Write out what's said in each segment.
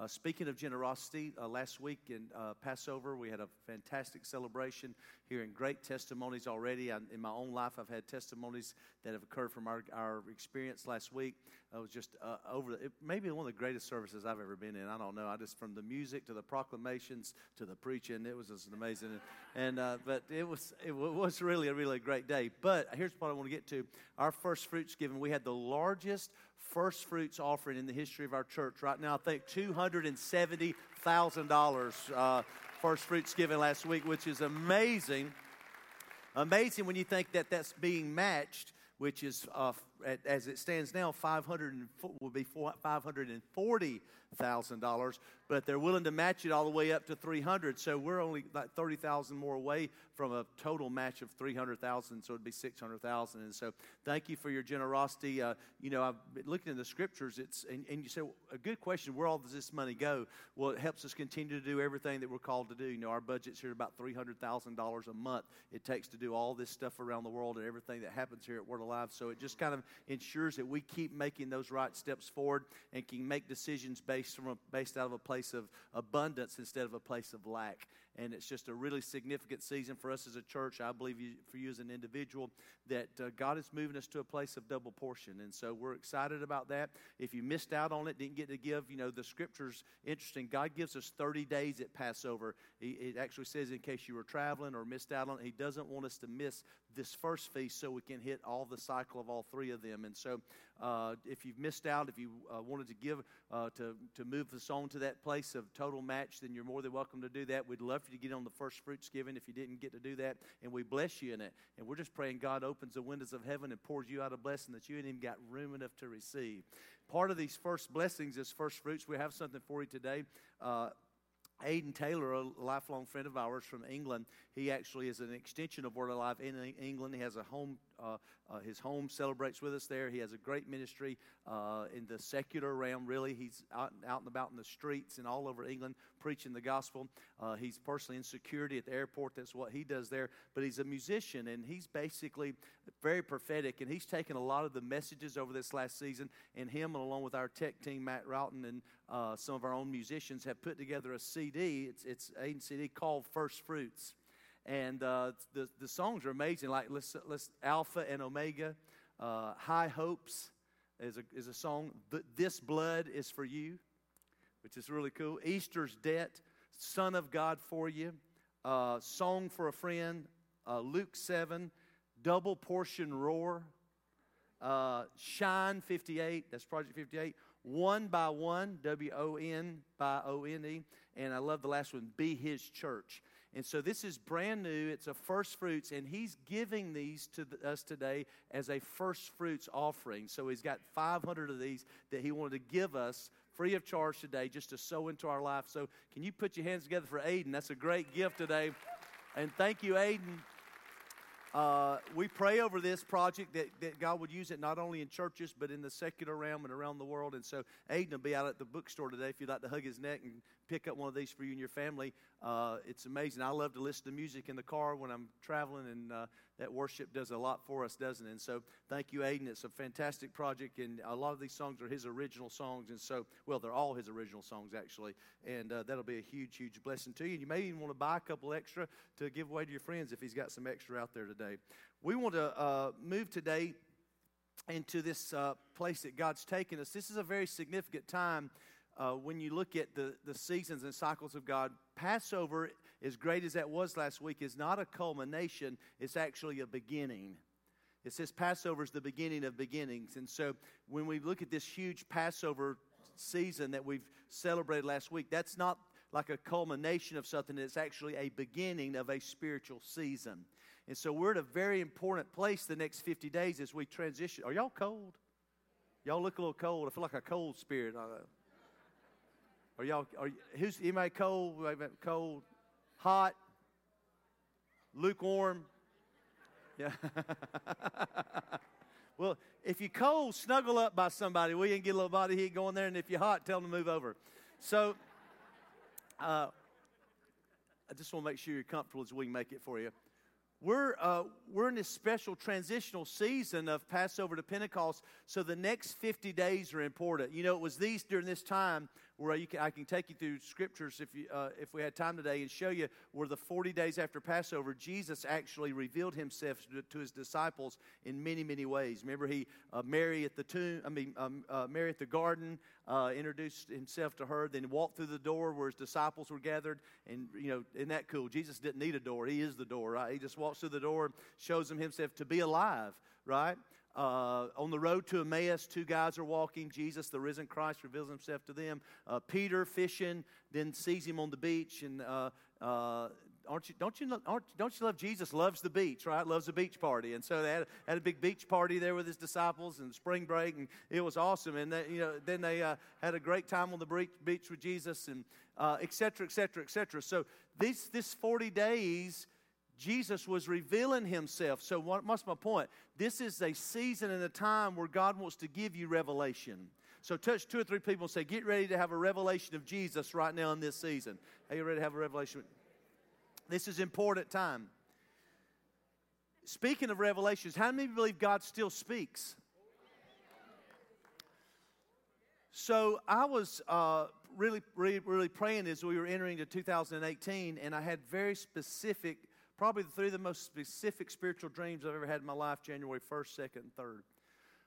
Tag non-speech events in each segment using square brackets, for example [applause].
Uh, speaking of generosity, uh, last week in uh, Passover, we had a fantastic celebration, hearing great testimonies already. I, in my own life, I've had testimonies that have occurred from our, our experience last week. It was just uh, over, it, maybe one of the greatest services I've ever been in. I don't know. I just, from the music to the proclamations to the preaching, it was just amazing. And, uh, but it was, it was really a really great day. But here's what I want to get to. Our first fruits given, we had the largest first fruits offering in the history of our church. Right now, I think $270,000 uh, first fruits given last week, which is amazing. Amazing when you think that that's being matched, which is, uh, as it stands now, 500 will be 540 thousand dollars, but they're willing to match it all the way up to three hundred. So we're only like thirty thousand more away from a total match of three hundred thousand. So it'd be six hundred thousand. And so thank you for your generosity. Uh, you know, I've been looking in the scriptures. It's and, and you say well, a good question. Where all does this money go? Well, it helps us continue to do everything that we're called to do. You know, our budget's here about three hundred thousand dollars a month. It takes to do all this stuff around the world and everything that happens here at Word Alive. So it just kind of ensures that we keep making those right steps forward and can make decisions based from a, based out of a place of abundance instead of a place of lack. And it's just a really significant season for us as a church. I believe you, for you as an individual that uh, God is moving us to a place of double portion. And so we're excited about that. If you missed out on it, didn't get to give, you know, the scripture's interesting. God gives us 30 days at Passover. He, it actually says, in case you were traveling or missed out on it, He doesn't want us to miss this first feast so we can hit all the cycle of all three of them. And so uh, if you've missed out, if you uh, wanted to give, uh, to, to move the on to that place of total match, then you're more than welcome to do that. We'd love for you to get on the first fruits giving if you didn't get to do that. And we bless you in it. And we're just praying God opens the windows of heaven and pours you out a blessing that you ain't even got room enough to receive. Part of these first blessings is first fruits. We have something for you today. Uh, Aiden Taylor, a lifelong friend of ours from England, he actually is an extension of Word Alive in England. He has a home, his home celebrates with us there. He has a great ministry uh, in the secular realm, really. He's out, out and about in the streets and all over England preaching the gospel. Uh, he's personally in security at the airport. That's what he does there. But he's a musician and he's basically very prophetic. And he's taken a lot of the messages over this last season, and him, and along with our tech team, Matt Routon, and uh, some of our own musicians, have put together a CD. It's, it's a CD called First Fruits and uh, the the songs are amazing. Like let's let's Alpha and Omega, uh, High Hopes is a is a song. This blood is for you, which is really cool. Easter's debt, Son of God for you, uh, Song for a friend, uh, Luke seven, Double Portion Roar, uh, Shine fifty eight. That's Project fifty eight. One by one, W O N by O N E, and I love the last one. Be His church. And so this is brand new. It's a first fruits, and he's giving these to the, us today as a first fruits offering. So he's got 500 of these that he wanted to give us free of charge today just to sow into our life. So can you put your hands together for Aiden? That's a great gift today. And thank you, Aiden. Uh, we pray over this project that, that God would use it not only in churches but in the secular realm and around the world. And so Aiden will be out at the bookstore today if you'd like to hug his neck and pick up one of these for you and your family. Uh, it's amazing. I love to listen to music in the car when I'm traveling, and uh, that worship does a lot for us, doesn't it? And so, thank you, Aiden. It's a fantastic project, and a lot of these songs are his original songs. And so, well, they're all his original songs, actually. And uh, that'll be a huge, huge blessing to you. And you may even want to buy a couple extra to give away to your friends if he's got some extra out there today. We want to uh, move today into this uh, place that God's taken us. This is a very significant time uh, when you look at the, the seasons and cycles of God, Passover, as great as that was last week, is not a culmination, it's actually a beginning. It says Passover is the beginning of beginnings. And so when we look at this huge Passover season that we've celebrated last week, that's not like a culmination of something, it's actually a beginning of a spiritual season. And so we're at a very important place the next 50 days as we transition. Are y'all cold? Y'all look a little cold. I feel like a cold spirit. Uh, are y'all, are, who's, anybody cold? Cold? Hot? Lukewarm? Yeah. [laughs] well, if you're cold, snuggle up by somebody. We can get a little body heat going there. And if you're hot, tell them to move over. So, uh, I just want to make sure you're comfortable as we make it for you we're, uh, we're in this special transitional season of Passover to Pentecost, so the next 50 days are important. You know, it was these during this time where you can, I can take you through scriptures if, you, uh, if we had time today and show you where the 40 days after Passover, Jesus actually revealed himself to, his disciples in many, many ways. Remember, he, uh, Mary at the tomb, I mean, um, uh, Mary at the garden, uh, introduced himself to her, then walked through the door where his disciples were gathered. And, you know, isn't that cool? Jesus didn't need a door. He is the door, right? He just walks through the door, shows them himself to be alive, right? Uh, on the road to Emmaus, two guys are walking. Jesus, the risen Christ, reveals himself to them. Uh, Peter fishing, then sees him on the beach. And uh, uh aren't you, don't, you, aren't, don't you love Jesus? Loves the beach, right? Loves a beach party. And so they had, had a big beach party there with his disciples and spring break, and it was awesome. And they, you know, then they uh, had a great time on the beach with Jesus, and et cetera, et cetera, et cetera. So this, this 40 days Jesus was revealing himself. So, what, what's my point? This is a season and a time where God wants to give you revelation. So, touch two or three people and say, Get ready to have a revelation of Jesus right now in this season. Are you ready to have a revelation? This is important time. Speaking of revelations, how many believe God still speaks? So I was uh, really, really, really praying as we were entering to 2018, and I had very specific Probably the three of the most specific spiritual dreams I've ever had in my life January 1st, 2nd, and 3rd.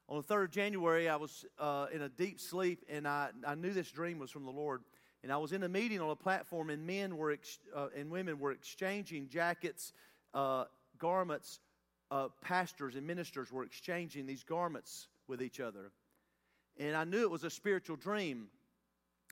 On the 3rd of January, I was uh, in a deep sleep, and I, I knew this dream was from the Lord. And I was in a meeting on a platform, and men were ex- uh, and women were exchanging jackets, uh, garments. Uh, pastors and ministers were exchanging these garments with each other. And I knew it was a spiritual dream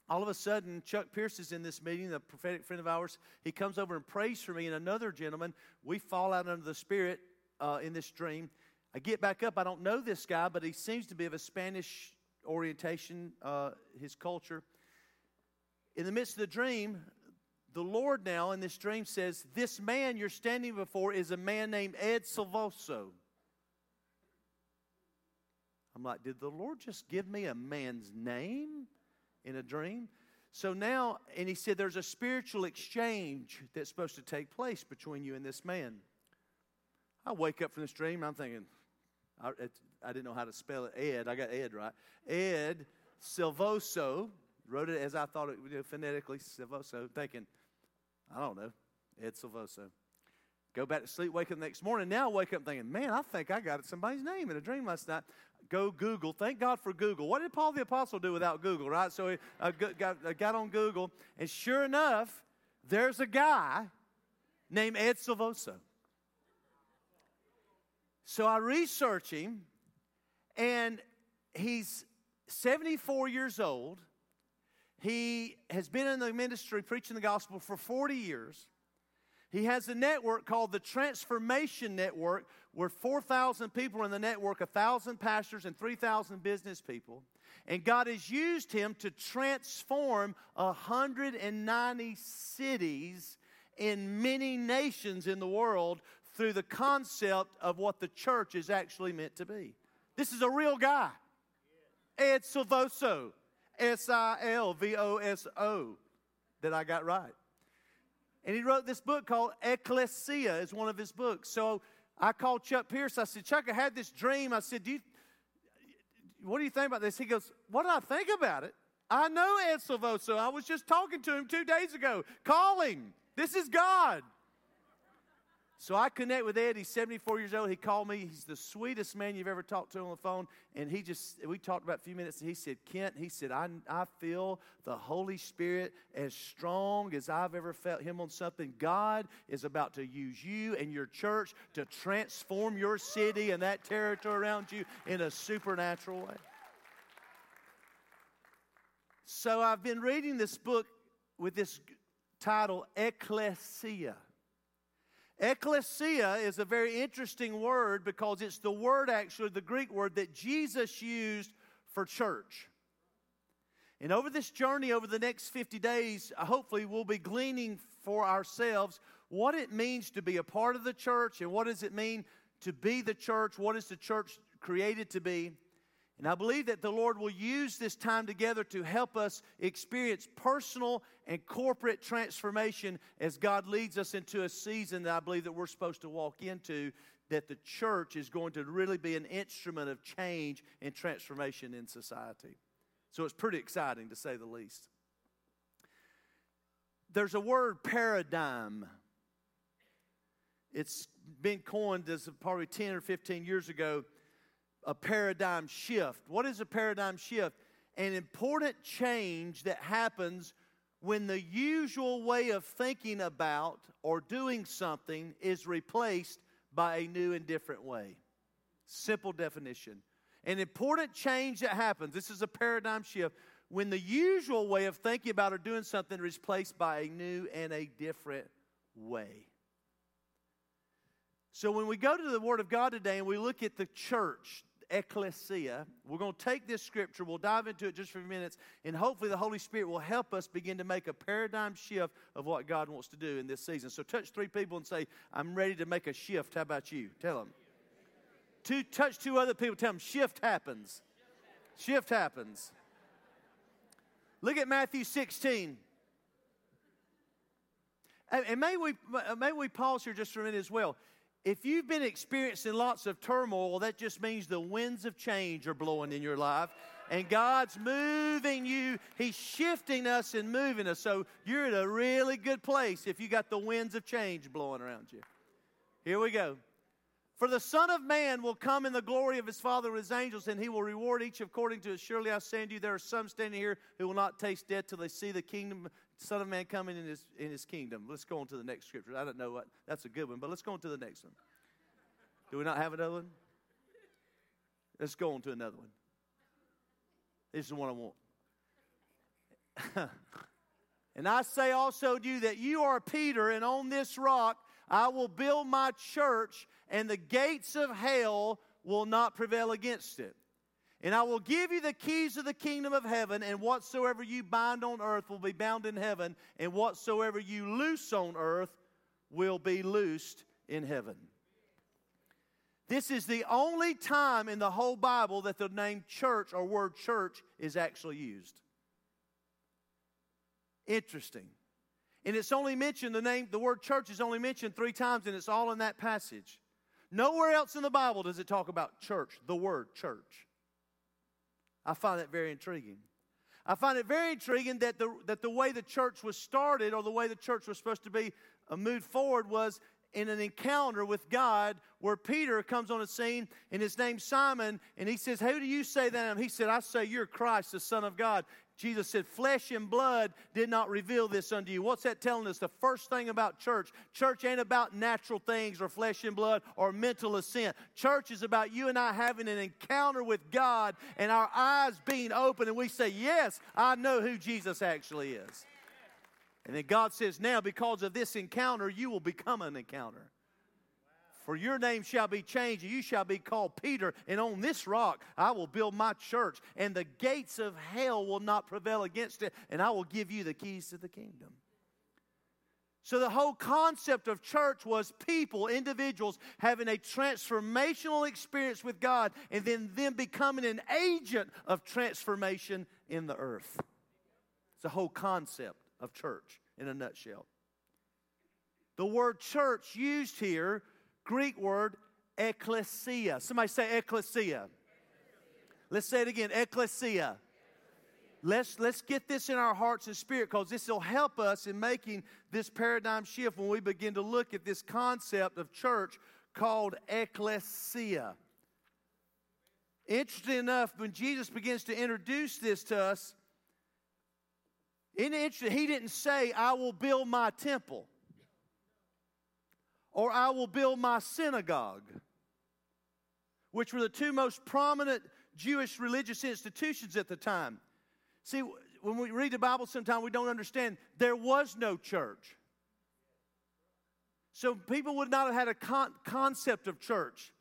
all of a sudden, Chuck Pierce is in this meeting, a prophetic friend of ours. He comes over and prays for me and another gentleman. We fall out under the Spirit uh, in this dream. I get back up. I don't know this guy, but he seems to be of a Spanish orientation, uh, his culture. In the midst of the dream, the Lord now in this dream says, This man you're standing before is a man named Ed Silvoso. I'm like, Did the Lord just give me a man's name? In a dream. So now, and he said, there's a spiritual exchange that's supposed to take place between you and this man. I wake up from this dream, I'm thinking, I, I didn't know how to spell it. Ed, I got Ed right. Ed Silvoso, wrote it as I thought it know, phonetically, Silvoso, thinking, I don't know, Ed Silvoso. Go back to sleep, wake up the next morning. Now I wake up thinking, man, I think I got somebody's name in a dream last night go Google. Thank God for Google. What did Paul the Apostle do without Google, right? So he uh, got, uh, got on Google, and sure enough, there's a guy named Ed Silvoso. So I research him, and he's 74 years old. He has been in the ministry preaching the gospel for 40 years. He has a network called the Transformation Network, where 4,000 people are in the network, 1,000 pastors, and 3,000 business people. And God has used him to transform 190 cities in many nations in the world through the concept of what the church is actually meant to be. This is a real guy. Ed Silvoso, S I L V O S O, that I got right. And he wrote this book called Ecclesia, is one of his books. So I called Chuck Pierce. I said, Chuck, I had this dream. I said, do you, what do you think about this? He goes, what do I think about it? I know Ed Silvoso. I was just talking to him two days ago. Call him. This is God. So I connect with Ed. He's 74 years old. He called me. He's the sweetest man you've ever talked to on the phone. And he just, we talked about a few minutes. And he said, Kent, he said, I, I feel the Holy Spirit as strong as I've ever felt him on something. God is about to use you and your church to transform your city and that territory around you in a supernatural way. So I've been reading this book with this title, Ecclesia. Ecclesia is a very interesting word because it's the word, actually, the Greek word that Jesus used for church. And over this journey, over the next 50 days, hopefully we'll be gleaning for ourselves what it means to be a part of the church and what does it mean to be the church, what is the church created to be. And I believe that the Lord will use this time together to help us experience personal and corporate transformation as God leads us into a season that I believe that we're supposed to walk into, that the church is going to really be an instrument of change and transformation in society. So it's pretty exciting to say the least. there's a word paradigm. It's been coined as probably 10 or 15 years ago a paradigm shift. What is a paradigm shift? An important change that happens when the usual way of thinking about or doing something is replaced by a new and different way. Simple definition. An important change that happens, this is a paradigm shift, when the usual way of thinking about or doing something is replaced by a new and a different way. So when we go to the Word of God today and we look at the church, ecclesia. We're going to take this scripture, we'll dive into it just for a few minutes, and hopefully the Holy Spirit will help us begin to make a paradigm shift of what God wants to do in this season. So touch three people and say, I'm ready to make a shift. How about you? Tell them. Two, touch two other people, tell them, shift happens. Shift happens. Look at Matthew 16. And may we, may we pause here just for a minute as well. If you've been experiencing lots of turmoil, that just means the winds of change are blowing in your life. And God's moving you. He's shifting us and moving us. So you're in a really good place if you got the winds of change blowing around you. Here we go. For the Son of Man will come in the glory of his Father with his angels, and he will reward each according to his. Surely I say you, there are some standing here who will not taste death till they see the kingdom, Son of Man coming in his, in his kingdom. Let's go on to the next scripture. I don't know what, that's a good one, but let's go on to the next one. Do we not have another one? Let's go on to another one. This is the one I want. [laughs] and I say also to you that you are Peter, and on this rock I will build my church, and the gates of hell will not prevail against it. And I will give you the keys of the kingdom of heaven, and whatsoever you bind on earth will be bound in heaven, and whatsoever you loose on earth will be loosed in heaven. This is the only time in the whole Bible that the name church or word church is actually used. Interesting. And it's only mentioned, the name, the word church is only mentioned three times, and it's all in that passage. Nowhere else in the Bible does it talk about church, the word church. I find that very intriguing. I find it very intriguing that the, that the way the church was started or the way the church was supposed to be uh, moved forward was in an encounter with God where Peter comes on the scene and his name's Simon and he says, Who do you say that I am? He said, I say you're Christ, the Son of God. Jesus said, Flesh and blood did not reveal this unto you. What's that telling us? The first thing about church church ain't about natural things or flesh and blood or mental assent. Church is about you and I having an encounter with God and our eyes being open and we say, Yes, I know who Jesus actually is. And then God says, Now, because of this encounter, you will become an encounter. For your name shall be changed, and you shall be called Peter, and on this rock I will build my church, and the gates of hell will not prevail against it, and I will give you the keys to the kingdom. So, the whole concept of church was people, individuals, having a transformational experience with God and then them becoming an agent of transformation in the earth. It's the whole concept of church in a nutshell. The word church used here Greek word ecclesia. Somebody say ecclesia. Let's say it again ecclesia. Let's, let's get this in our hearts and spirit because this will help us in making this paradigm shift when we begin to look at this concept of church called ecclesia. Interesting enough, when Jesus begins to introduce this to us, in interesting? He didn't say, I will build my temple or I will build my synagogue, which were the two most prominent Jewish religious institutions at the time. See, when we read the Bible, sometimes we don't understand there was no church. So people would not have had a con- concept of church.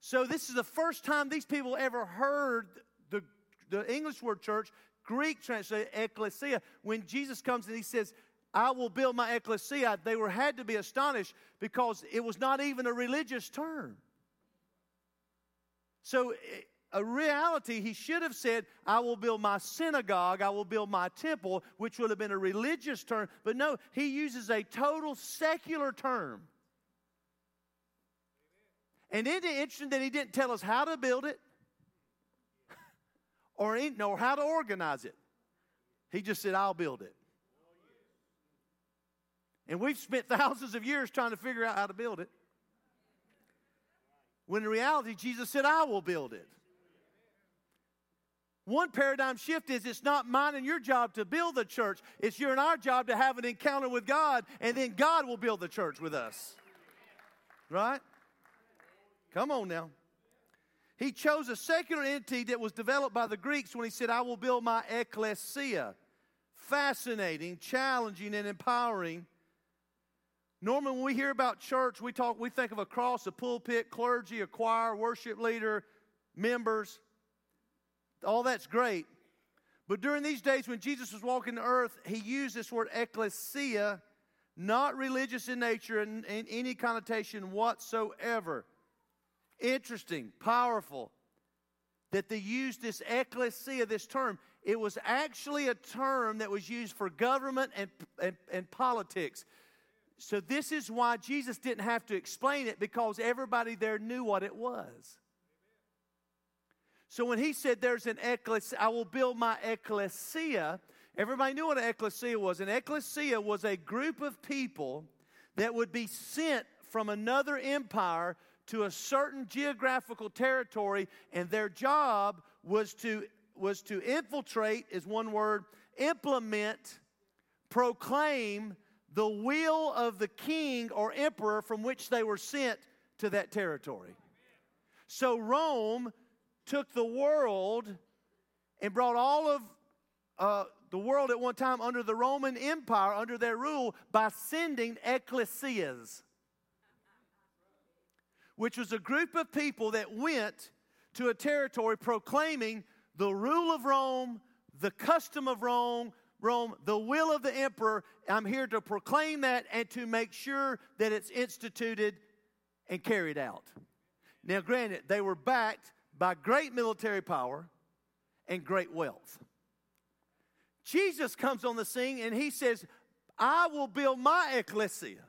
So this is the first time these people ever heard the, the English word church, Greek translation, ecclesia. When Jesus comes and he says, I will build my ecclesia, they were had to be astonished because it was not even a religious term. So, eh, a reality, he should have said, I will build my synagogue, I will build my temple, which would have been a religious term. But no, he uses a total secular term. And isn't it interesting that he didn't tell us how to build it [laughs] or, or how to organize it? He just said, I'll build it. And we've spent [laughs] thousands of years trying to figure out how to build it. When in reality, Jesus said, I will build it. One paradigm shift is it's not mine and your job to build the church. It's your and our job to have an encounter with God, and then God will build the church with us. Right? Come on now. He chose a secular entity that was developed by the Greeks when he said, I will build my ecclesia. Fascinating, challenging, and empowering. Normally, when we hear about church, we talk, we think of a cross, a pulpit, clergy, a choir, worship leader, members. All that's great. But during these days when Jesus was walking the earth, he used this word ecclesia, not religious in nature in, in any connotation whatsoever. Interesting, powerful that they used this ecclesia, this term. It was actually a term that was used for government and, and, and politics. So, this is why Jesus didn't have to explain it because everybody there knew what it was. So, when he said there's an ecclesia, I will build my ecclesia, everybody knew what an ecclesia was. An ecclesia was a group of people that would be sent from another empire to a certain geographical territory, and their job was to, was to infiltrate, is one word, implement, proclaim the will of the king or emperor from which they were sent to that territory. So Rome took the world and brought all of uh, the world at one time under the Roman Empire, under their rule, by sending ecclesias which was a group of people that went to a territory proclaiming the rule of Rome, the custom of Rome, Rome, the will of the emperor. I'm here to proclaim that and to make sure that it's instituted and carried out. Now, granted, they were backed by great military power and great wealth. Jesus comes on the scene and he says, I will build my ecclesia.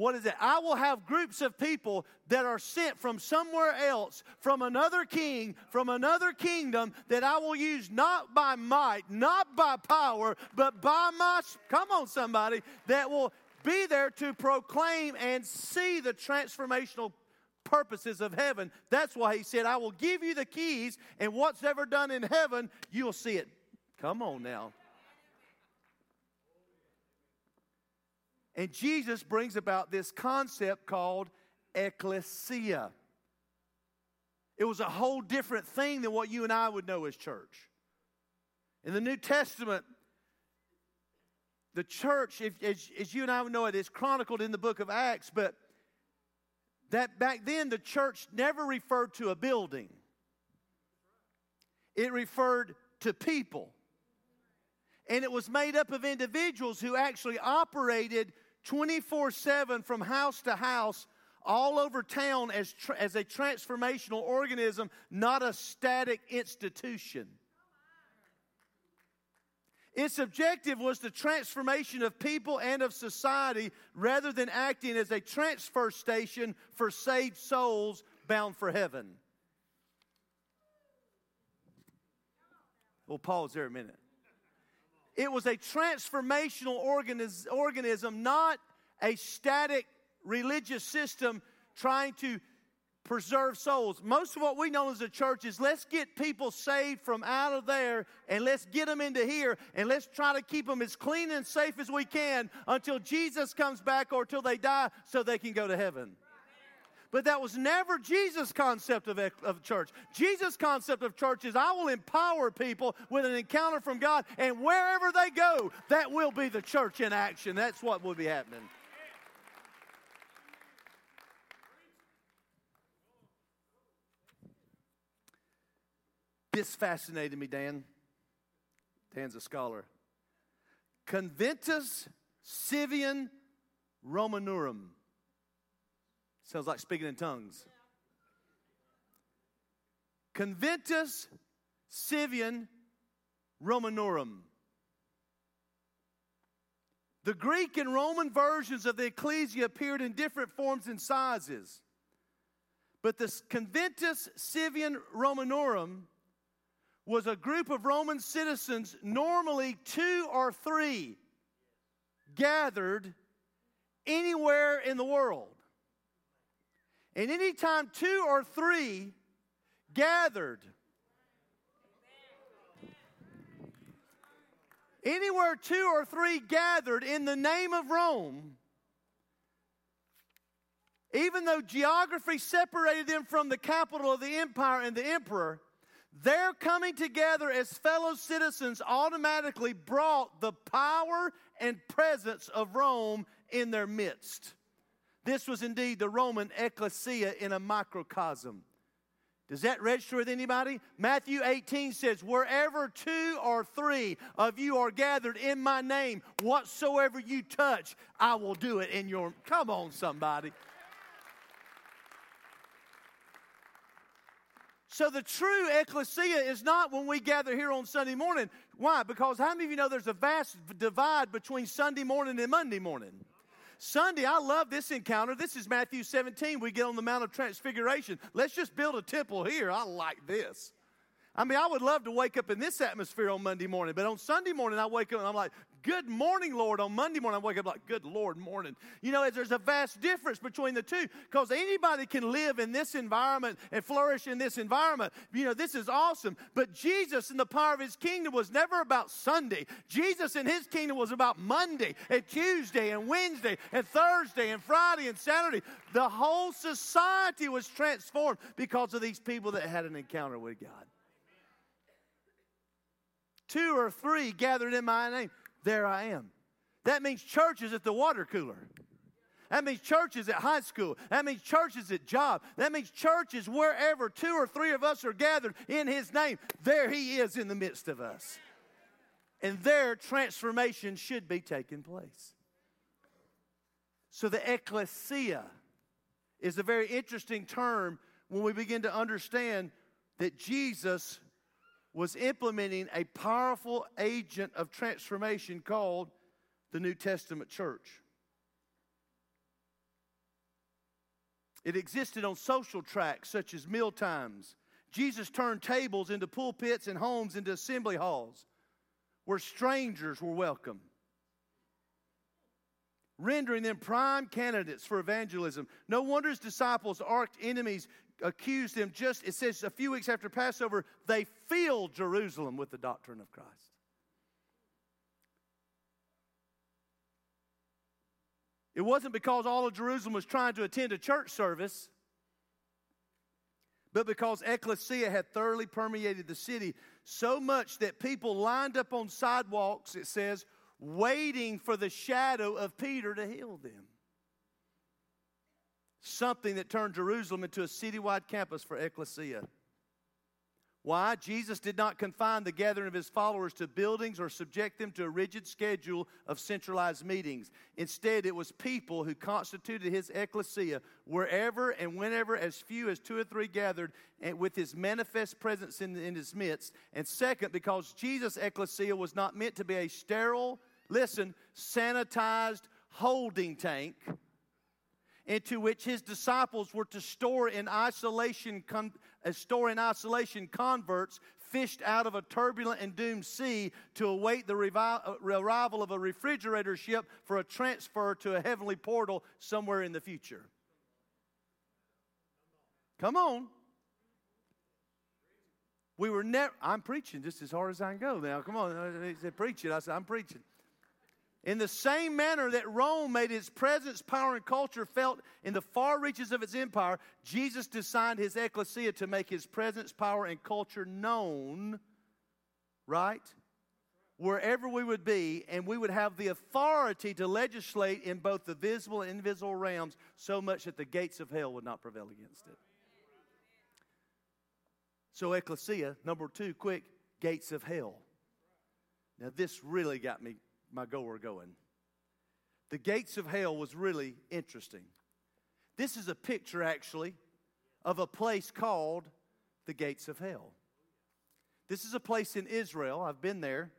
What is it? I will have groups of people that are sent from somewhere else, from another king, from another kingdom, that I will use not by might, not by power, but by my, come on, somebody, that will be there to proclaim and see the transformational purposes of heaven. That's why he said, I will give you the keys, and what's ever done in heaven, you'll see it. Come on now. And Jesus brings about this concept called ecclesia. It was a whole different thing than what you and I would know as church. In the New Testament, the church, if, as, as you and I would know it, is chronicled in the book of Acts, but that back then the church never referred to a building, it referred to people. And it was made up of individuals who actually operated 24 7 from house to house all over town as, tra- as a transformational organism, not a static institution. Its objective was the transformation of people and of society rather than acting as a transfer station for saved souls bound for heaven. We'll pause there a minute. It was a transformational organiz- organism, not a static religious system trying to preserve souls. Most of what we know as a church is let's get people saved from out of there and let's get them into here and let's try to keep them as clean and safe as we can until Jesus comes back or till they die so they can go to heaven. But that was never Jesus' concept of, of church. Jesus' concept of church is I will empower people with an encounter from God, and wherever they go, that will be the church in action. That's what will be happening. This fascinated me, Dan. Dan's a scholar. Conventus Civium Romanorum. Sounds like speaking in tongues. Conventus Civium Romanorum. The Greek and Roman versions of the ecclesia appeared in different forms and sizes. But the Conventus Civium Romanorum was a group of Roman citizens, normally two or three. gathered anywhere in the world. And anytime two or three gathered, anywhere two or three gathered in the name of Rome, even though geography separated them from the capital of the empire and the emperor, their coming together as fellow citizens automatically brought the power and presence of Rome in their midst. This was indeed the Roman ecclesia in a microcosm. Does that register with anybody? Matthew 18 says, Wherever two or three of you are gathered in my name, whatsoever you touch, I will do it in your. Come on, somebody. So the true ecclesia is not when we gather here on Sunday morning. Why? Because how many of you know there's a vast divide between Sunday morning and Monday morning? Sunday, I love this encounter. This is Matthew 17. We get on the Mount of Transfiguration. Let's just build a temple here. I like this. I mean, I would love to wake up in this atmosphere on Monday morning, but on Sunday morning, I wake up and I'm like, Good morning, Lord. On Monday morning, I wake up like, Good Lord, morning. You know, there's a vast difference between the two because anybody can live in this environment and flourish in this environment. You know, this is awesome. But Jesus and the power of his kingdom was never about Sunday. Jesus and his kingdom was about Monday and Tuesday and Wednesday and Thursday and Friday and Saturday. The whole society was transformed because of these people that had an encounter with God two or three gathered in my name, there I am. That means churches at the water cooler. That means churches at high school. That means churches at job. That means churches wherever two or three of us are gathered in His name. There He is in the midst of us. And there transformation should be taking place. So the ecclesia is a very interesting term when we begin to understand that Jesus was implementing a powerful agent of transformation called the New Testament church. It existed on social tracks such as meal times. Jesus turned tables into pulpits and homes into assembly halls where strangers were welcome, rendering them prime candidates for evangelism. No wonder his disciples, arch enemies, accused him just, it says a few weeks after Passover, they filled Jerusalem with the doctrine of Christ. It wasn't because all of Jerusalem was trying to attend a church service, but because ecclesia had thoroughly permeated the city so much that people lined up on sidewalks, it says, waiting for the shadow of Peter to heal them something that turned Jerusalem into a citywide campus for ecclesia. Why? Jesus did not confine the gathering of his followers to buildings or subject them to a rigid schedule of centralized meetings. Instead, it was people who constituted his ecclesia wherever and whenever as few as two or three gathered and with his manifest presence in, in his midst. And second, because Jesus' ecclesia was not meant to be a sterile, listen, sanitized holding tank into which his disciples were to store in isolation, con- uh, store in isolation converts fished out of a turbulent and doomed sea to await the revi- uh, arrival of a refrigerator ship for a transfer to a heavenly portal somewhere in the future. Come on. We were never, I'm preaching just as hard as I can go now. Come on. He said, preach it. I said, I'm preaching. In the same manner that Rome made its presence, power, and culture felt in the far reaches of its empire, Jesus designed his ecclesia to make his presence, power, and culture known, right? Wherever we would be, and we would have the authority to legislate in both the visible and invisible realms so much that the gates of hell would not prevail against it. So, ecclesia, number two, quick, gates of hell. Now, this really got me my goer going. The gates of hell was really interesting. This is a picture, actually, of a place called the gates of hell. This is a place in Israel. I've been there.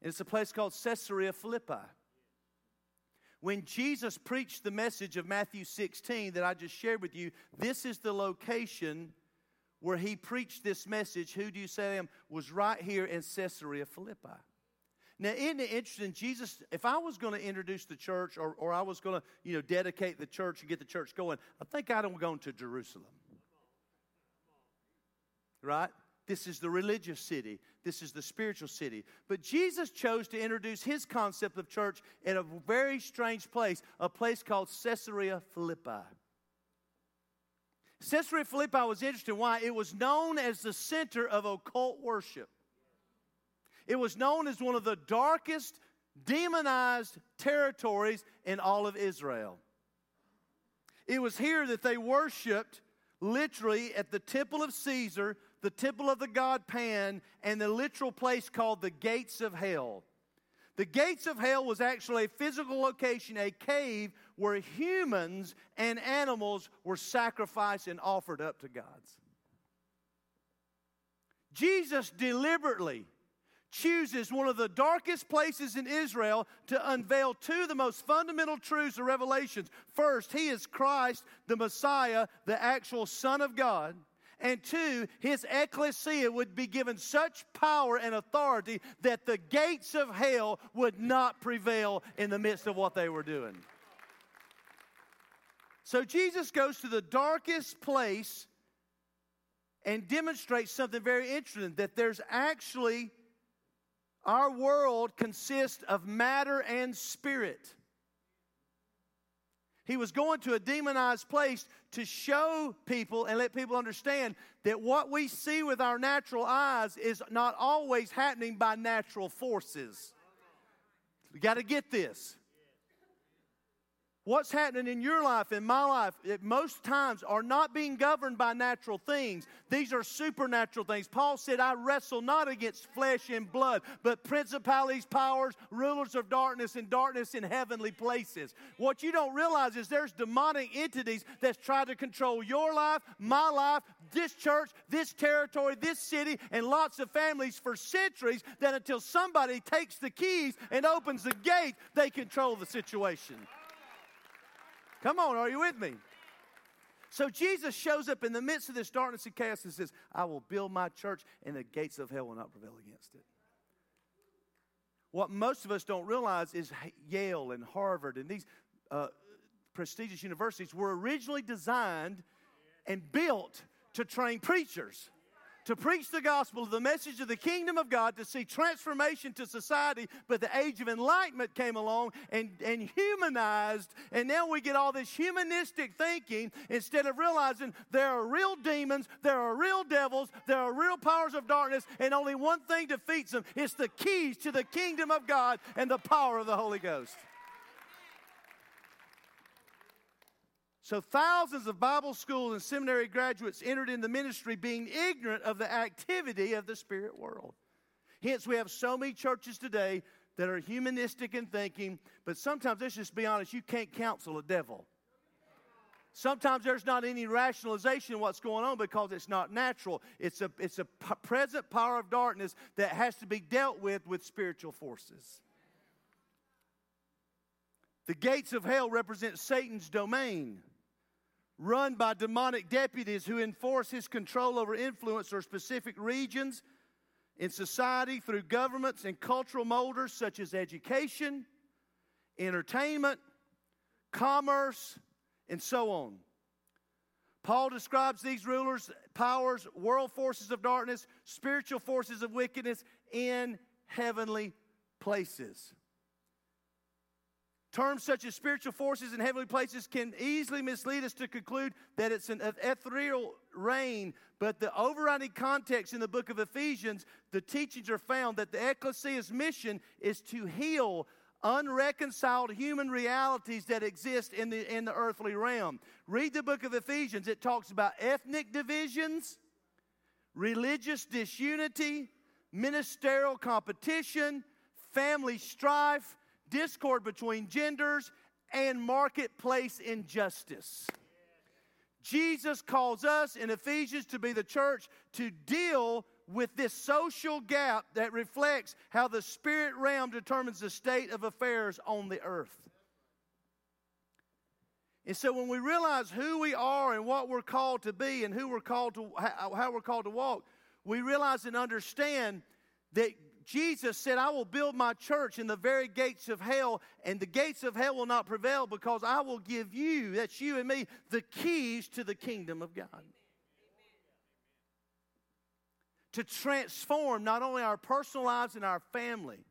And it's a place called Caesarea Philippi. When Jesus preached the message of Matthew 16 that I just shared with you, this is the location where he preached this message. Who do you say I am? Was right here in Caesarea Philippi. Now, isn't it interesting? Jesus, if I was going to introduce the church or, or I was going to, you know, dedicate the church and get the church going, I think I'd have gone to Jerusalem. Right? This is the religious city. This is the spiritual city. But Jesus chose to introduce his concept of church in a very strange place, a place called Caesarea Philippi. Caesarea Philippi was interesting. Why? It was known as the center of occult worship. It was known as one of the darkest, demonized territories in all of Israel. It was here that they worshiped literally at the temple of Caesar, the temple of the god Pan, and the literal place called the gates of hell. The gates of hell was actually a physical location, a cave where humans and animals were sacrificed and offered up to gods. Jesus deliberately chooses one of the darkest places in Israel to unveil two of the most fundamental truths of Revelations. First, he is Christ, the Messiah, the actual Son of God. And two, his ecclesia would be given such power and authority that the gates of hell would not prevail in the midst of what they were doing. So Jesus goes to the darkest place and demonstrates something very interesting that there's actually our world consists of matter and spirit. He was going to a demonized place to show people and let people understand that what we see with our natural eyes is not always happening by natural forces. We got to get this. What's happening in your life, in my life, at most times are not being governed by natural things. These are supernatural things. Paul said, I wrestle not against flesh and blood, but principalities, powers, rulers of darkness, and darkness in heavenly places. What you don't realize is there's demonic entities that's trying to control your life, my life, this church, this territory, this city, and lots of families for centuries that until somebody takes the keys and opens the gate, they control the situation. Come on, are you with me? So Jesus shows up in the midst of this darkness and chaos and says, I will build my church, and the gates of hell will not prevail against it. What most of us don't realize is Yale and Harvard and these uh, prestigious universities were originally designed and built to train preachers to preach the gospel, the message of the kingdom of God, to see transformation to society. But the age of enlightenment came along and, and humanized, and now we get all this humanistic thinking instead of realizing there are real demons, there are real devils, there are real powers of darkness, and only one thing defeats them it's the keys to the kingdom of God and the power of the Holy Ghost. So, thousands of Bible school and seminary graduates entered into ministry being ignorant of the activity of the spirit world. Hence, we have so many churches today that are humanistic in thinking, but sometimes, let's just be honest, you can't counsel a devil. Sometimes there's not any rationalization of what's going on because it's not natural. It's a, it's a p- present power of darkness that has to be dealt with with spiritual forces. The gates of hell represent Satan's domain run by demonic deputies who enforce his control over influence or specific regions in society through governments and cultural molders such as education, entertainment, commerce, and so on. Paul describes these rulers, powers, world forces of darkness, spiritual forces of wickedness in heavenly places. Terms such as spiritual forces in heavenly places can easily mislead us to conclude that it's an ethereal reign, but the overriding context in the book of Ephesians, the teachings are found that the ecclesia's mission is to heal unreconciled human realities that exist in the, in the earthly realm. Read the book of Ephesians, it talks about ethnic divisions, religious disunity, ministerial competition, family strife discord between genders, and marketplace injustice. Jesus calls us in Ephesians to be the church to deal with this social gap that reflects how the spirit realm determines the state of affairs on the earth. And so when we realize who we are and what we're called to be and who we're called to how we're called to walk, we realize and understand that Jesus said, I will build my church in the very gates of hell, and the gates of hell will not prevail because I will give you, that's you and me, the keys to the kingdom of God. To transform not only our personal lives and our family,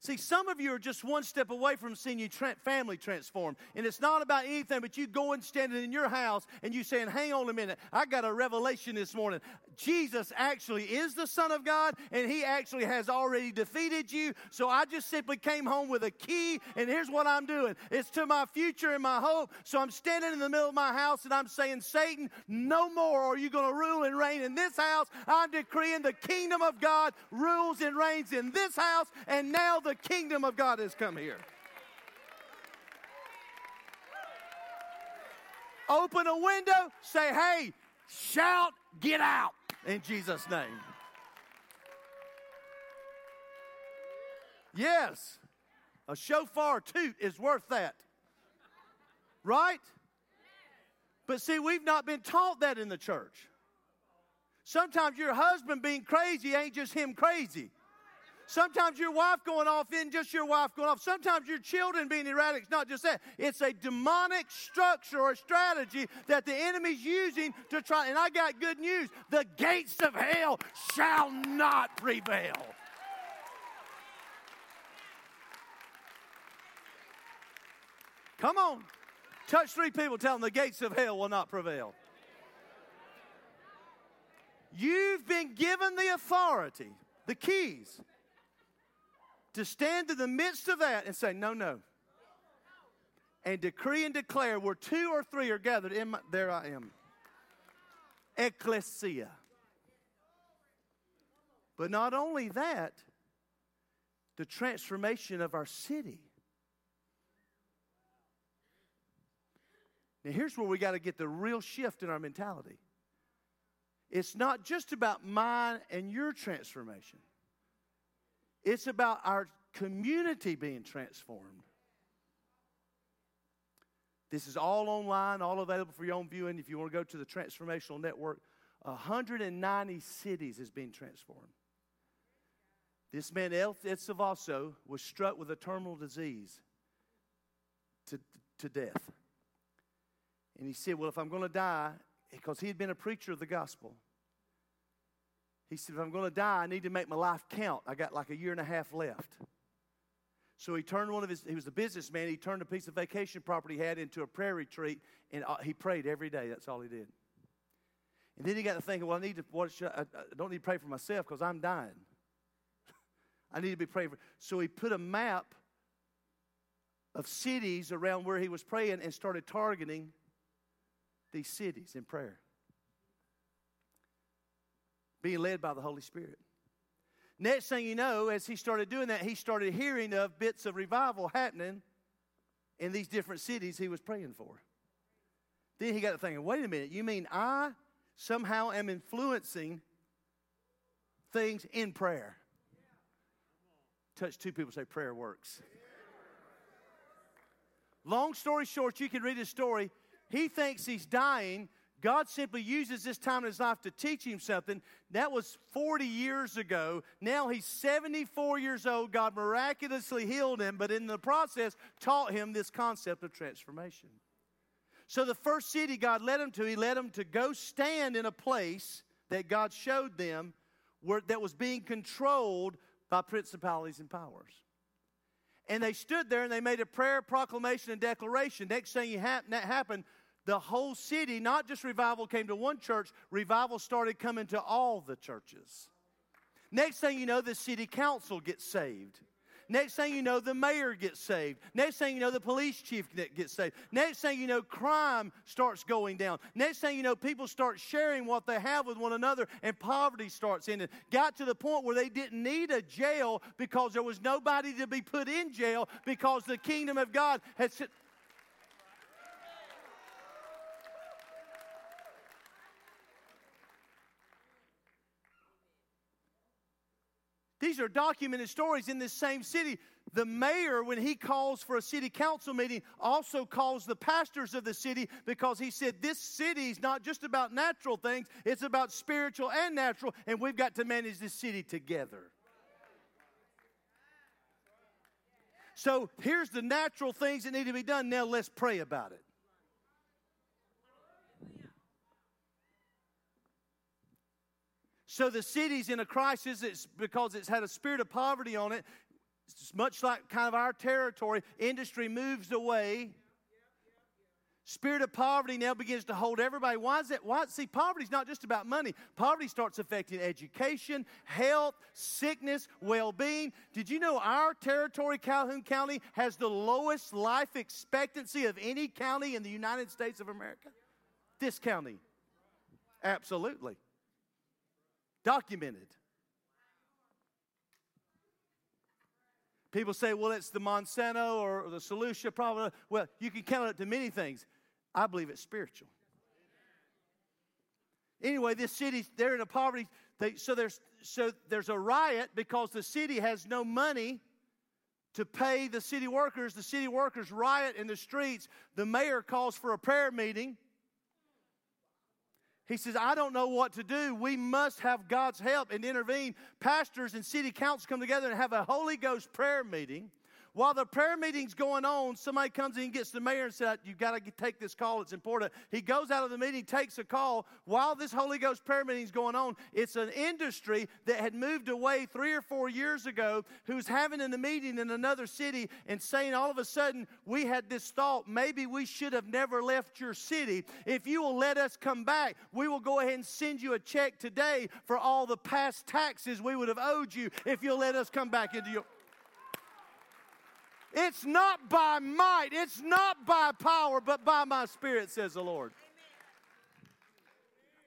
See, some of you are just one step away from seeing your tra- family transformed. And it's not about anything but you going standing in your house and you saying, Hang on a minute, I got a revelation this morning. Jesus actually is the Son of God and He actually has already defeated you. So I just simply came home with a key, and here's what I'm doing it's to my future and my hope. So I'm standing in the middle of my house and I'm saying, Satan, no more are you going to rule and reign in this house. I'm decreeing the kingdom of God rules and reigns in this house, and now the kingdom of God has come here. Open a window, say, hey, shout, get out in Jesus' name. Yes, a shofar toot is worth that. Right? But see, we've not been taught that in the church. Sometimes your husband being crazy ain't just him crazy. Sometimes your wife going off isn't just your wife going off. Sometimes your children being erratic It's not just that. It's a demonic structure or strategy that the enemy's using to try. And I got good news the gates of hell shall not prevail. Come on. Touch three people, tell them the gates of hell will not prevail. You've been given the authority, the keys to stand in the midst of that and say, No, no. And decree and declare where two or three are gathered, in my, there I am. Ecclesia. But not only that, the transformation of our city. Now, here's where we got to get the real shift in our mentality. It's not just about mine and your transformation. It's about our community being transformed. This is all online, all available for your own viewing. If you want to go to the Transformational Network, 190 cities is being transformed. This man, Ed Silvoso, was struck with a terminal disease to, to death. And he said, Well, if I'm going to die, because he had been a preacher of the gospel, he said, If I'm going to die, I need to make my life count. I got like a year and a half left. So he turned one of his, he was a businessman, he turned a piece of vacation property he had into a prayer retreat, and uh, he prayed every day. That's all he did. And then he got to thinking, well, I need to, what should I, I don't need to pray for myself because I'm dying. [laughs] I need to be praying for. So he put a map of cities around where he was praying and started targeting these cities in prayer being led by the Holy Spirit. Next thing you know, as he started doing that, he started hearing of bits of revival happening in these different cities he was praying for. Then he got to thinking, wait a minute, you mean I somehow am influencing things in prayer? Touch two people, say prayer works. Long story short, you can read his story. He thinks he's dying God simply uses this time in his life to teach him something. That was 40 years ago. Now he's 74 years old. God miraculously healed him, but in the process, taught him this concept of transformation. So, the first city God led him to, he led him to go stand in a place that God showed them where, that was being controlled by principalities and powers. And they stood there and they made a prayer, proclamation, and declaration. Next thing that happened, the whole city, not just revival came to one church, revival started coming to all the churches. Next thing you know, the city council gets saved. Next thing you know, the mayor gets saved. Next thing you know, the police chief gets saved. Next thing you know, crime starts going down. Next thing you know, people start sharing what they have with one another and poverty starts ending. Got to the point where they didn't need a jail because there was nobody to be put in jail because the kingdom of God had. These are documented stories in this same city. The mayor, when he calls for a city council meeting, also calls the pastors of the city because he said, This city is not just about natural things, it's about spiritual and natural, and we've got to manage this city together. So here's the natural things that need to be done. Now let's pray about it. So the city's in a crisis. It's because it's had a spirit of poverty on it. It's much like kind of our territory. Industry moves away. Spirit of poverty now begins to hold everybody. Why is it? Why? See, poverty's not just about money. Poverty starts affecting education, health, sickness, well-being. Did you know our territory, Calhoun County, has the lowest life expectancy of any county in the United States of America? This county. Absolutely. Documented. People say, well, it's the Monsanto or the Solutia problem. Well, you can count it to many things. I believe it's spiritual. Anyway, this city, they're in a poverty. They, so, there's, so there's a riot because the city has no money to pay the city workers. The city workers riot in the streets. The mayor calls for a prayer meeting. He says, I don't know what to do. We must have God's help and intervene. Pastors and city council come together and have a Holy Ghost prayer meeting. While the prayer meeting's going on, somebody comes in and gets the mayor and says, You've got to take this call, it's important. He goes out of the meeting, takes a call. While this Holy Ghost prayer meeting's going on, it's an industry that had moved away three or four years ago who's having a meeting in another city and saying, All of a sudden, we had this thought, maybe we should have never left your city. If you will let us come back, we will go ahead and send you a check today for all the past taxes we would have owed you if you'll let us come back into your. It's not by might, it's not by power, but by my spirit, says the Lord.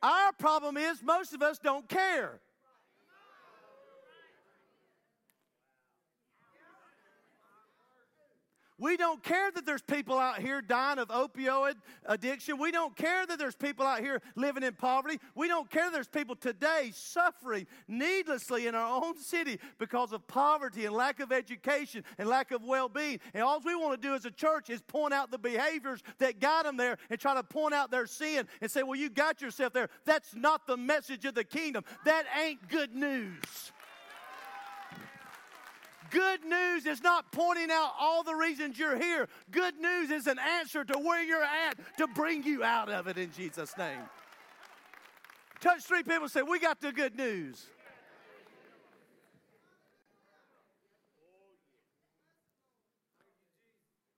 Our problem is most of us don't care. We don't care that there's people out here dying of opioid addiction. We don't care that there's people out here living in poverty. We don't care that there's people today suffering needlessly in our own city because of poverty and lack of education and lack of well being. And all we want to do as a church is point out the behaviors that got them there and try to point out their sin and say, well, you got yourself there. That's not the message of the kingdom. That ain't good news. Good news is not pointing out all the reasons you're here. Good news is an answer to where you're at to bring you out of it in Jesus' name. Touch three people say, We got the good news.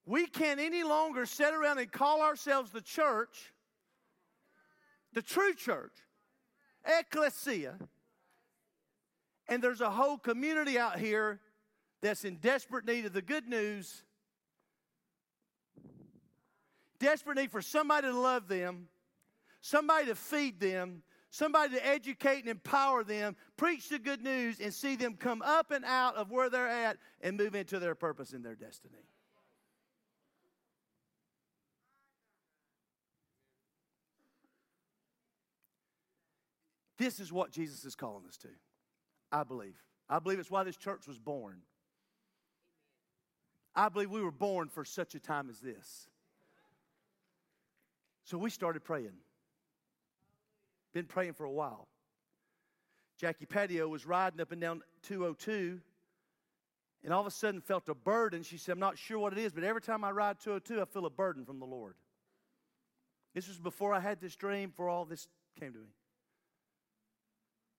We can't any longer sit around and call ourselves the church, the true church, ecclesia, and there's a whole community out here that's in desperate need of the good news, desperate need for somebody to love them, somebody to feed them, somebody to educate and empower them, preach the good news, and see them come up and out of where they're at and move into their purpose and their destiny. This is what Jesus is calling us to, I believe. I believe it's why this church was born. I believe we were born for such a time as this. So we started praying. Been praying for a while. Jackie Patio was riding up and down 202 and all of a sudden felt a burden. She said, I'm not sure what it is, but every time I ride 202, I feel a burden from the Lord. This was before I had this dream, before all this came to me.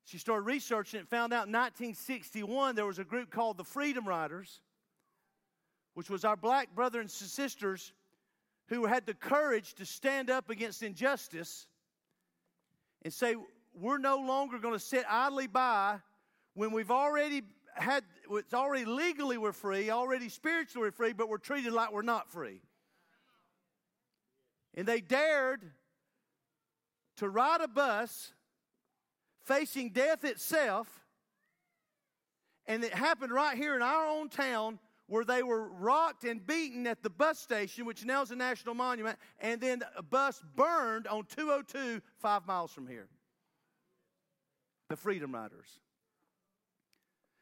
She started researching and found out in 1961 there was a group called the Freedom Riders which was our black brothers and sisters who had the courage to stand up against injustice and say, we're no longer going to sit idly by when we've already had, it's already legally we're free, already spiritually we're free, but we're treated like we're not free. And they dared to ride a bus facing death itself, and it happened right here in our own town where they were rocked and beaten at the bus station, which now is a national monument, and then a bus burned on 202, five miles from here. The Freedom Riders.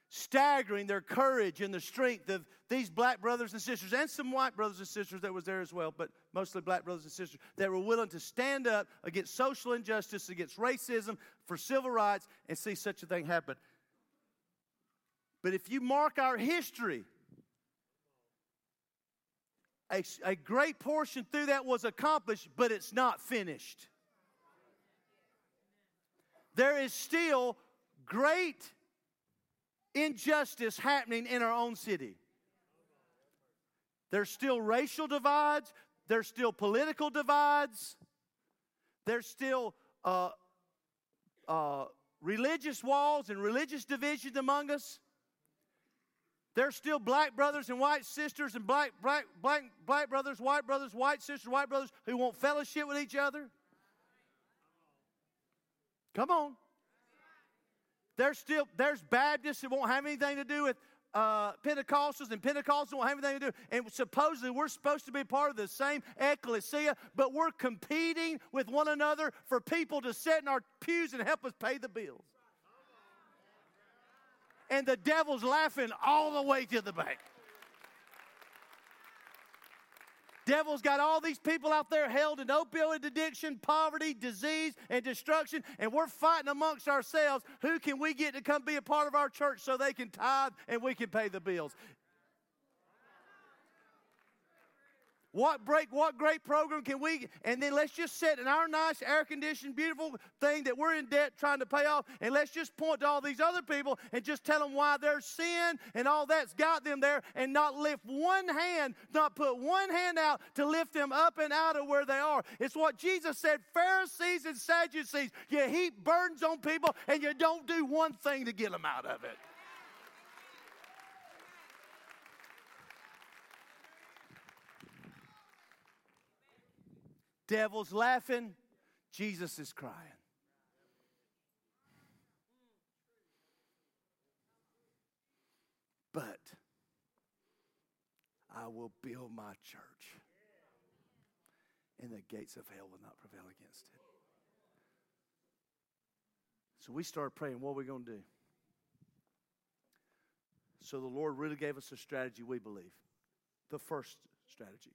Staggering their courage and the strength of these black brothers and sisters, and some white brothers and sisters that was there as well, but mostly black brothers and sisters that were willing to stand up against social injustice, against racism, for civil rights, and see such a thing happen. But if you mark our history, a, a great portion through that was accomplished, but it's not finished. There is still great injustice happening in our own city. There's still racial divides, there's still political divides, there's still uh, uh, religious walls and religious divisions among us. There's still black brothers and white sisters, and black, black, black, black brothers, white brothers, white sisters, white brothers who want fellowship with each other. Come on. There's still there's Baptists that won't have anything to do with uh, Pentecostals, and Pentecostals won't have anything to do. And supposedly we're supposed to be part of the same ecclesia, but we're competing with one another for people to sit in our pews and help us pay the bills and the devil's laughing all the way to the bank. Devil's got all these people out there held in opioid addiction, poverty, disease, and destruction, and we're fighting amongst ourselves. Who can we get to come be a part of our church so they can tithe and we can pay the bills? What break, what great program can we, and then let's just sit in our nice, air conditioned, beautiful thing that we're in debt trying to pay off, and let's just point to all these other people and just tell them why their sin and all that's got them there, and not lift one hand, not put one hand out to lift them up and out of where they are. It's what Jesus said Pharisees and Sadducees, you heap burdens on people, and you don't do one thing to get them out of it. Devil's laughing, Jesus is crying. But I will build my church, and the gates of hell will not prevail against it. So we started praying, what are we going to do? So the Lord really gave us a strategy, we believe. The first strategy.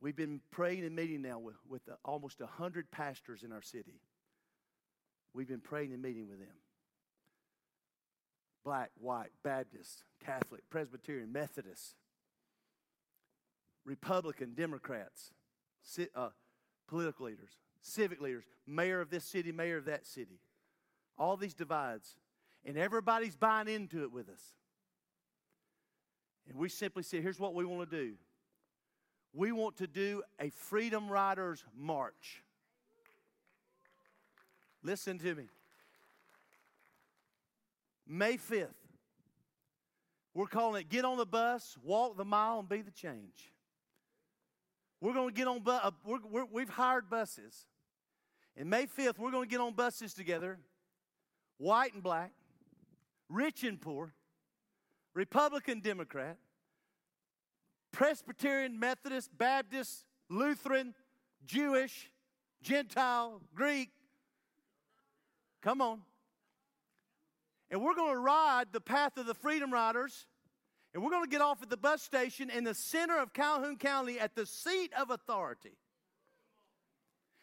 We've been praying and meeting now with, with almost 100 pastors in our city. We've been praying and meeting with them black, white, Baptist, Catholic, Presbyterian, Methodist, Republican, Democrats, uh, political leaders, civic leaders, mayor of this city, mayor of that city. All these divides. And everybody's buying into it with us. And we simply say, here's what we want to do we want to do a Freedom Riders March. Listen to me. May 5th, we're calling it Get on the Bus, Walk the Mile, and Be the Change. We're going to get on, bu- uh, we have hired buses. And May 5th, we're going to get on buses together, white and black, rich and poor, Republican, Democrat, Presbyterian, Methodist, Baptist, Lutheran, Jewish, Gentile, Greek. Come on. And we're going to ride the path of the Freedom Riders. And we're going to get off at the bus station in the center of Calhoun County at the seat of authority.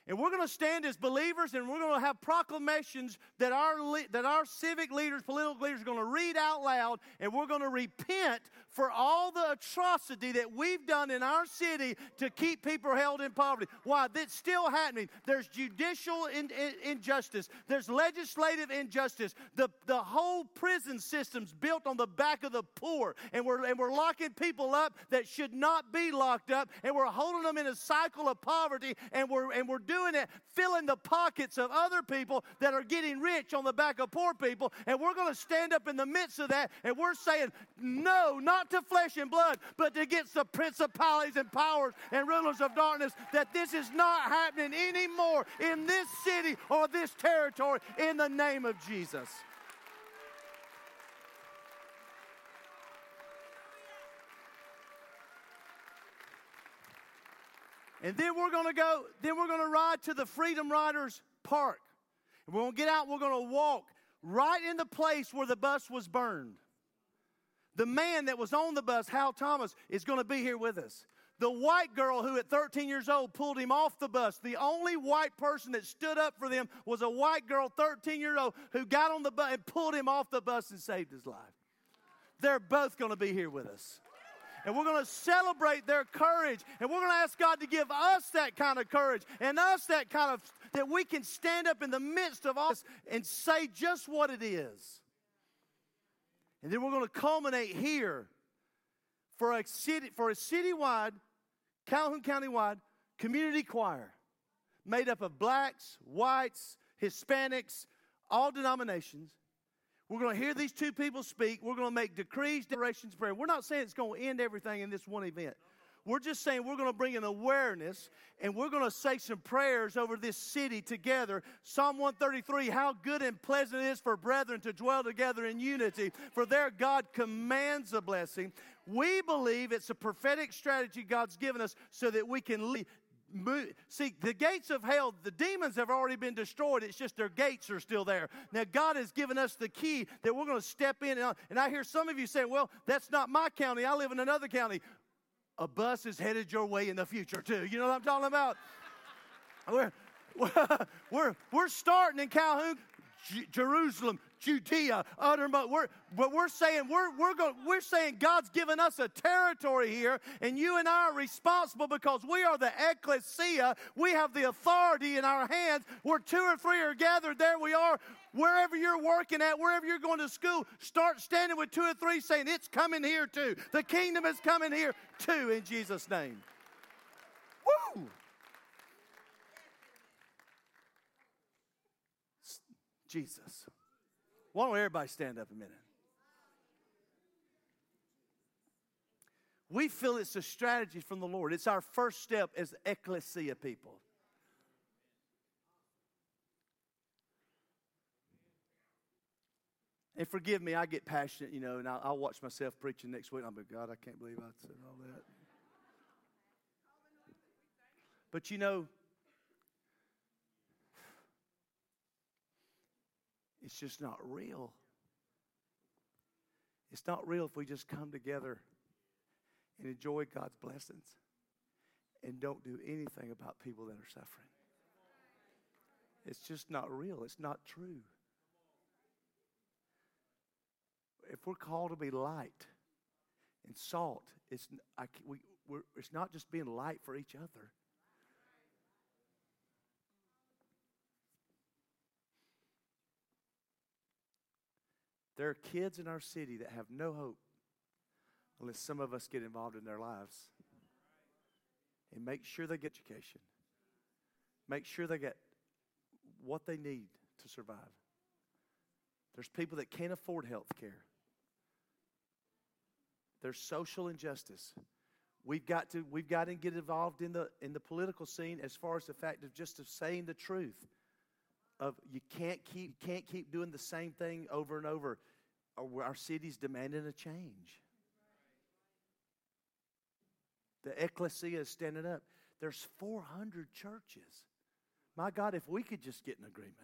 And we're going to stand as believers and we're going to have proclamations that our, that our civic leaders, political leaders are going to read out loud and we're going to repent for all the atrocity that we've done in our city to keep people held in poverty. Why? That's still happening. There's judicial in, in, injustice, there's legislative injustice. The, the whole prison system's built on the back of the poor, and we're, and we're locking people up that should not be locked up, and we're holding them in a cycle of poverty, and we're, and we're doing it filling the pockets of other people that are getting rich on the back of poor people. And we're going to stand up in the midst of that, and we're saying, no, not to flesh and blood, but against the principalities and powers and rulers of darkness, that this is not happening anymore in this city or this territory in the name of Jesus. And then we're going to go, then we're going to ride to the Freedom Riders Park. And we're going to get out, we're going to walk right in the place where the bus was burned. The man that was on the bus, Hank Thomas, is going to be here with us. The white girl who at 13 years old pulled him off the bus, the only white person that stood up for them was a white girl, 13 years old, who got on the bus and pulled him off the bus and saved his life. They're both going to be here with us. And we're going to celebrate their courage. And we're going to ask God to give us that kind of courage and us that kind of, that we can stand up in the midst of all this and say just what it is. And then we're going to culminate here for a city, for a citywide, Calhoun County wide community choir made up of blacks, whites, Hispanics, all denominations. We're going to hear these two people speak. We're going to make decrees, declarations, prayer. We're not saying it's going to end everything in this one event. We're just saying we're going to bring an awareness and we're going to say some prayers over this city together. Psalm 133 How good and pleasant it is for brethren to dwell together in unity, for there God commands a blessing. We believe it's a prophetic strategy God's given us so that we can lead. See, the gates of hell, the demons have already been destroyed. It's just their gates are still there. Now, God has given us the key that we're going to step in. And I hear some of you saying, well, that's not my county. I live in another county. A bus is headed your way in the future, too. You know what I'm talking about? We're, [laughs] we're, we're starting in Calhoun, Jerusalem, Judea, uttermost. Uh, we're, but we're saying we're, we're, going, we're saying God's given us a territory here, and you and I are responsible because we are the ecclesia. We have the authority in our hands. Where two or three are gathered, there we are. Wherever you're working at, wherever you're going to school, start standing with two or three saying, It's coming here too. The kingdom is coming here too, in Jesus' name. Woo! Jesus. Why don't everybody stand up a minute? We feel it's a strategy from the Lord. It's our first step as ecclesia people. And forgive me, I get passionate, you know, and I'll, I'll watch myself preaching next week. I'm like, God, I can't believe I said all that. But you know, It's just not real. It's not real if we just come together and enjoy God's blessings and don't do anything about people that are suffering. It's just not real. It's not true. If we're called to be light and salt, it's, I, we, it's not just being light for each other. There are kids in our city that have no hope unless some of us get involved in their lives and make sure they get education, make sure they get what they need to survive. There's people that can't afford health care. There's social injustice. We've got to we've got to get involved in the in the political scene as far as the fact of just of saying the truth of you can't keep you can't keep doing the same thing over and over. Or our city's demanding a change. The ecclesia is standing up. There's 400 churches. My God, if we could just get an agreement,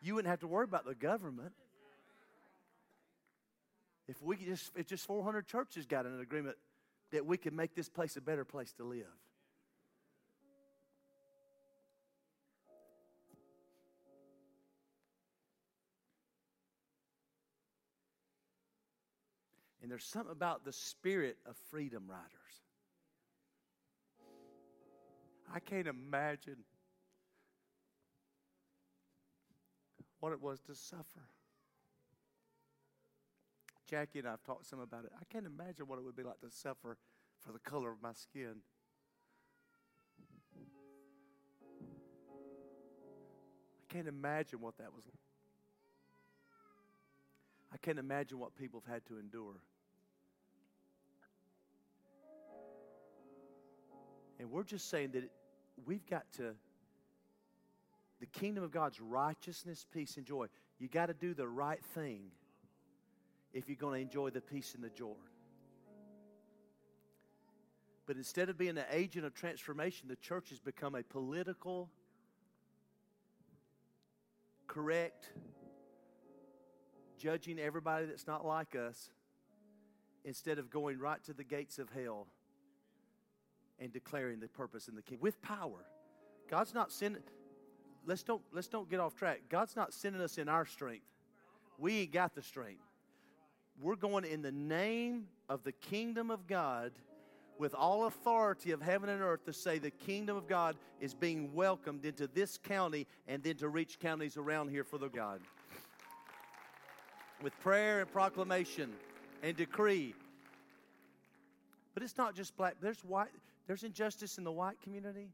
you wouldn't have to worry about the government. If we could just, if just 400 churches got an agreement that we could make this place a better place to live. And there's something about the spirit of freedom riders. I can't imagine what it was to suffer. Jackie and I have talked some about it. I can't imagine what it would be like to suffer for the color of my skin. I can't imagine what that was. I can't imagine what people have had to endure. And we're just saying that we've got to, the kingdom of God's righteousness, peace, and joy, you got to do the right thing if you're going to enjoy the peace and the joy. But instead of being an agent of transformation, the church has become a political, correct, judging everybody that's not like us, instead of going right to the gates of hell and declaring the purpose in the kingdom with power. God's not sending. Let's don't let's don't get off track. God's not sending us in our strength. We ain't got the strength. we're going in the name of the kingdom of God with all authority of heaven and earth to say the kingdom of God is being welcomed into this county and then to reach counties around here for the God. With prayer and proclamation and decree. But it's not just black, there's white, there's injustice in the white community.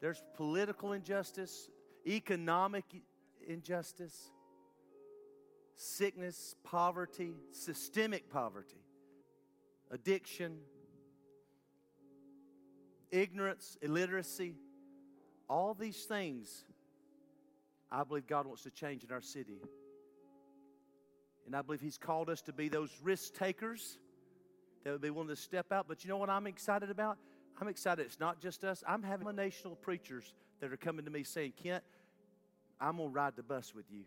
There's political injustice, economic injustice, sickness, poverty, systemic poverty, addiction, ignorance, illiteracy, all these things, I believe God wants to change in our city. And I believe He's called us to be those risk takers that would be willing to step out. But you know what I'm excited about? I'm excited. It's not just us. I'm having national preachers that are coming to me saying, Kent, I'm going to ride the bus with you.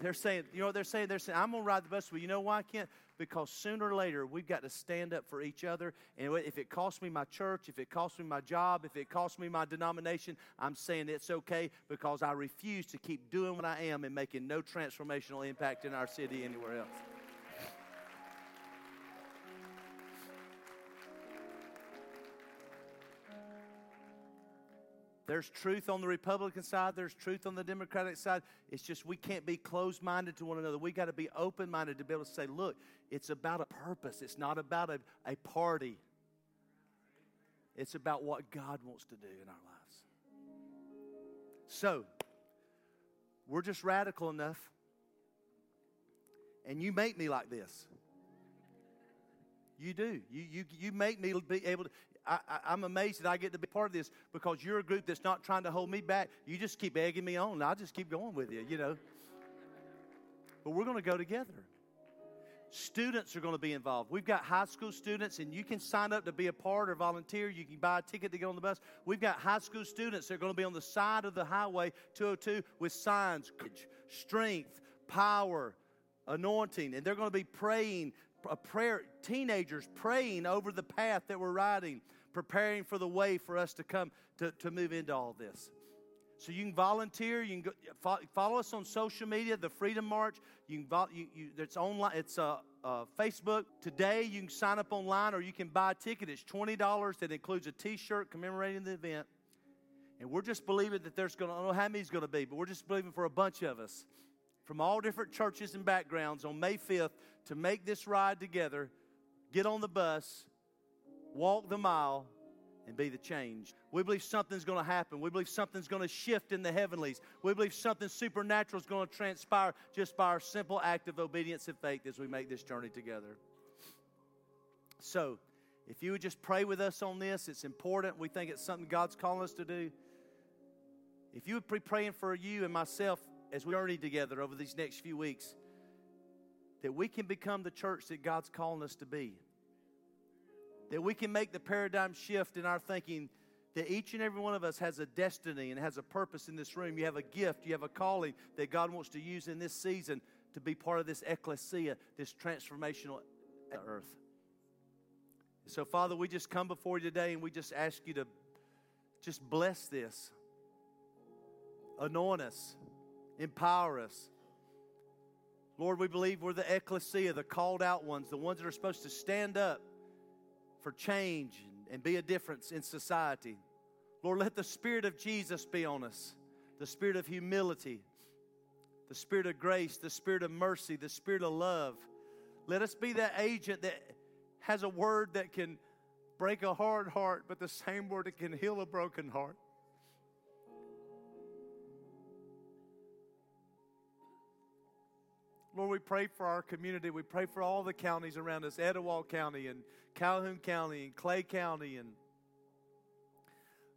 They're saying, you know what they're saying? They're saying, I'm going to ride the bus you. You know why, I can't? Because sooner or later, we've got to stand up for each other. And if it costs me my church, if it costs me my job, if it costs me my denomination, I'm saying it's okay because I refuse to keep doing what I am and making no transformational impact in our city anywhere else. There's truth on the Republican side, there's truth on the Democratic side. It's just we can't be closed minded to one another. We got to be open minded to be able to say, look, it's about a purpose, it's not about a, a party. It's about what God wants to do in our lives. So, we're just radical enough, and you make me like this. You do. You, you, you make me be able to. I, am amazed that I get to be part of this because you're a group that's not trying to hold me back. You just keep egging me on. I'll just keep going with you, you know. But we're going to go together. Students are going to be involved. We've got high school students, and you can sign up to be a part or volunteer. You can buy a ticket to get on the bus. We've got high school students that are going to be on the side of the highway 202 with signs, strength, power, anointing, and they're going to be praying a prayer, teenagers praying over the path that we're riding preparing for the way for us to come to, to move into all this. So you can volunteer. You can go, follow us on social media, the Freedom March. You can you, you, it's online. It's uh, uh, Facebook today. You can sign up online, or you can buy a ticket. It's twenty dollars. That includes a T-shirt commemorating the event. And we're just believing that there's going to. I don't know how many it's going to be, but we're just believing for a bunch of us from all different churches and backgrounds on May 5th to make this ride together, get on the bus, walk the mile, and be the change. We believe something's going to happen. We believe something's going to shift in the heavenlies. We believe something supernatural is going to transpire just by our simple act of obedience and faith as we make this journey together. So, if you would just pray with us on this, it's important. We think it's something God's calling us to do. If you would be praying for you and myself as we journey together over these next few weeks, that we can become the church that God's calling us to be that we can make the paradigm shift in our thinking that each and every one of us has a destiny and has a purpose in this room. You have a gift, you have a calling that God wants to use in this season to be part of this ecclesia, this transformational earth. So, Father, we just come before you today and we just ask you to just bless this, anoint us, empower us. Lord, we believe we're the ecclesia, the called out ones, the ones that are supposed to stand up for change and be a difference in society. Lord, let the Spirit of Jesus be on us the Spirit of humility, the Spirit of grace, the Spirit of mercy, the Spirit of love. Let us be that agent that has a word that can break a hard heart, but the same word that can heal a broken heart. Lord, we pray for our community. We pray for all the counties around us Etowah County and Calhoun County and Clay County and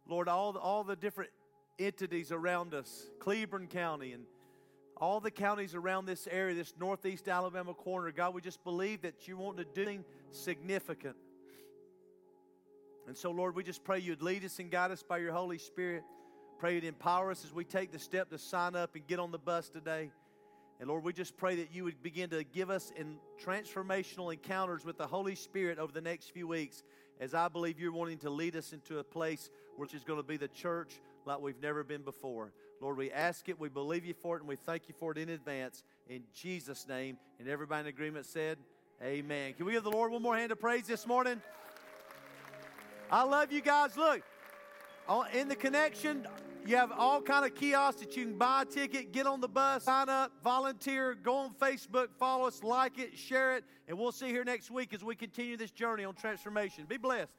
Lord, all the, all the different entities around us, Cleburne County and all the counties around this area, this northeast Alabama corner. God, we just believe that you want to do something significant. And so, Lord, we just pray you'd lead us and guide us by your Holy Spirit. Pray you'd empower us as we take the step to sign up and get on the bus today. And Lord, we just pray that you would begin to give us in transformational encounters with the Holy Spirit over the next few weeks, as I believe you're wanting to lead us into a place which is going to be the church like we've never been before. Lord, we ask it, we believe you for it, and we thank you for it in advance. In Jesus' name. And everybody in agreement said, Amen. Can we give the Lord one more hand of praise this morning? I love you guys. Look, in the connection, you have all kind of kiosks that you can buy a ticket, get on the bus, sign up, volunteer, go on Facebook, follow us, like it, share it, and we'll see you here next week as we continue this journey on transformation. Be blessed.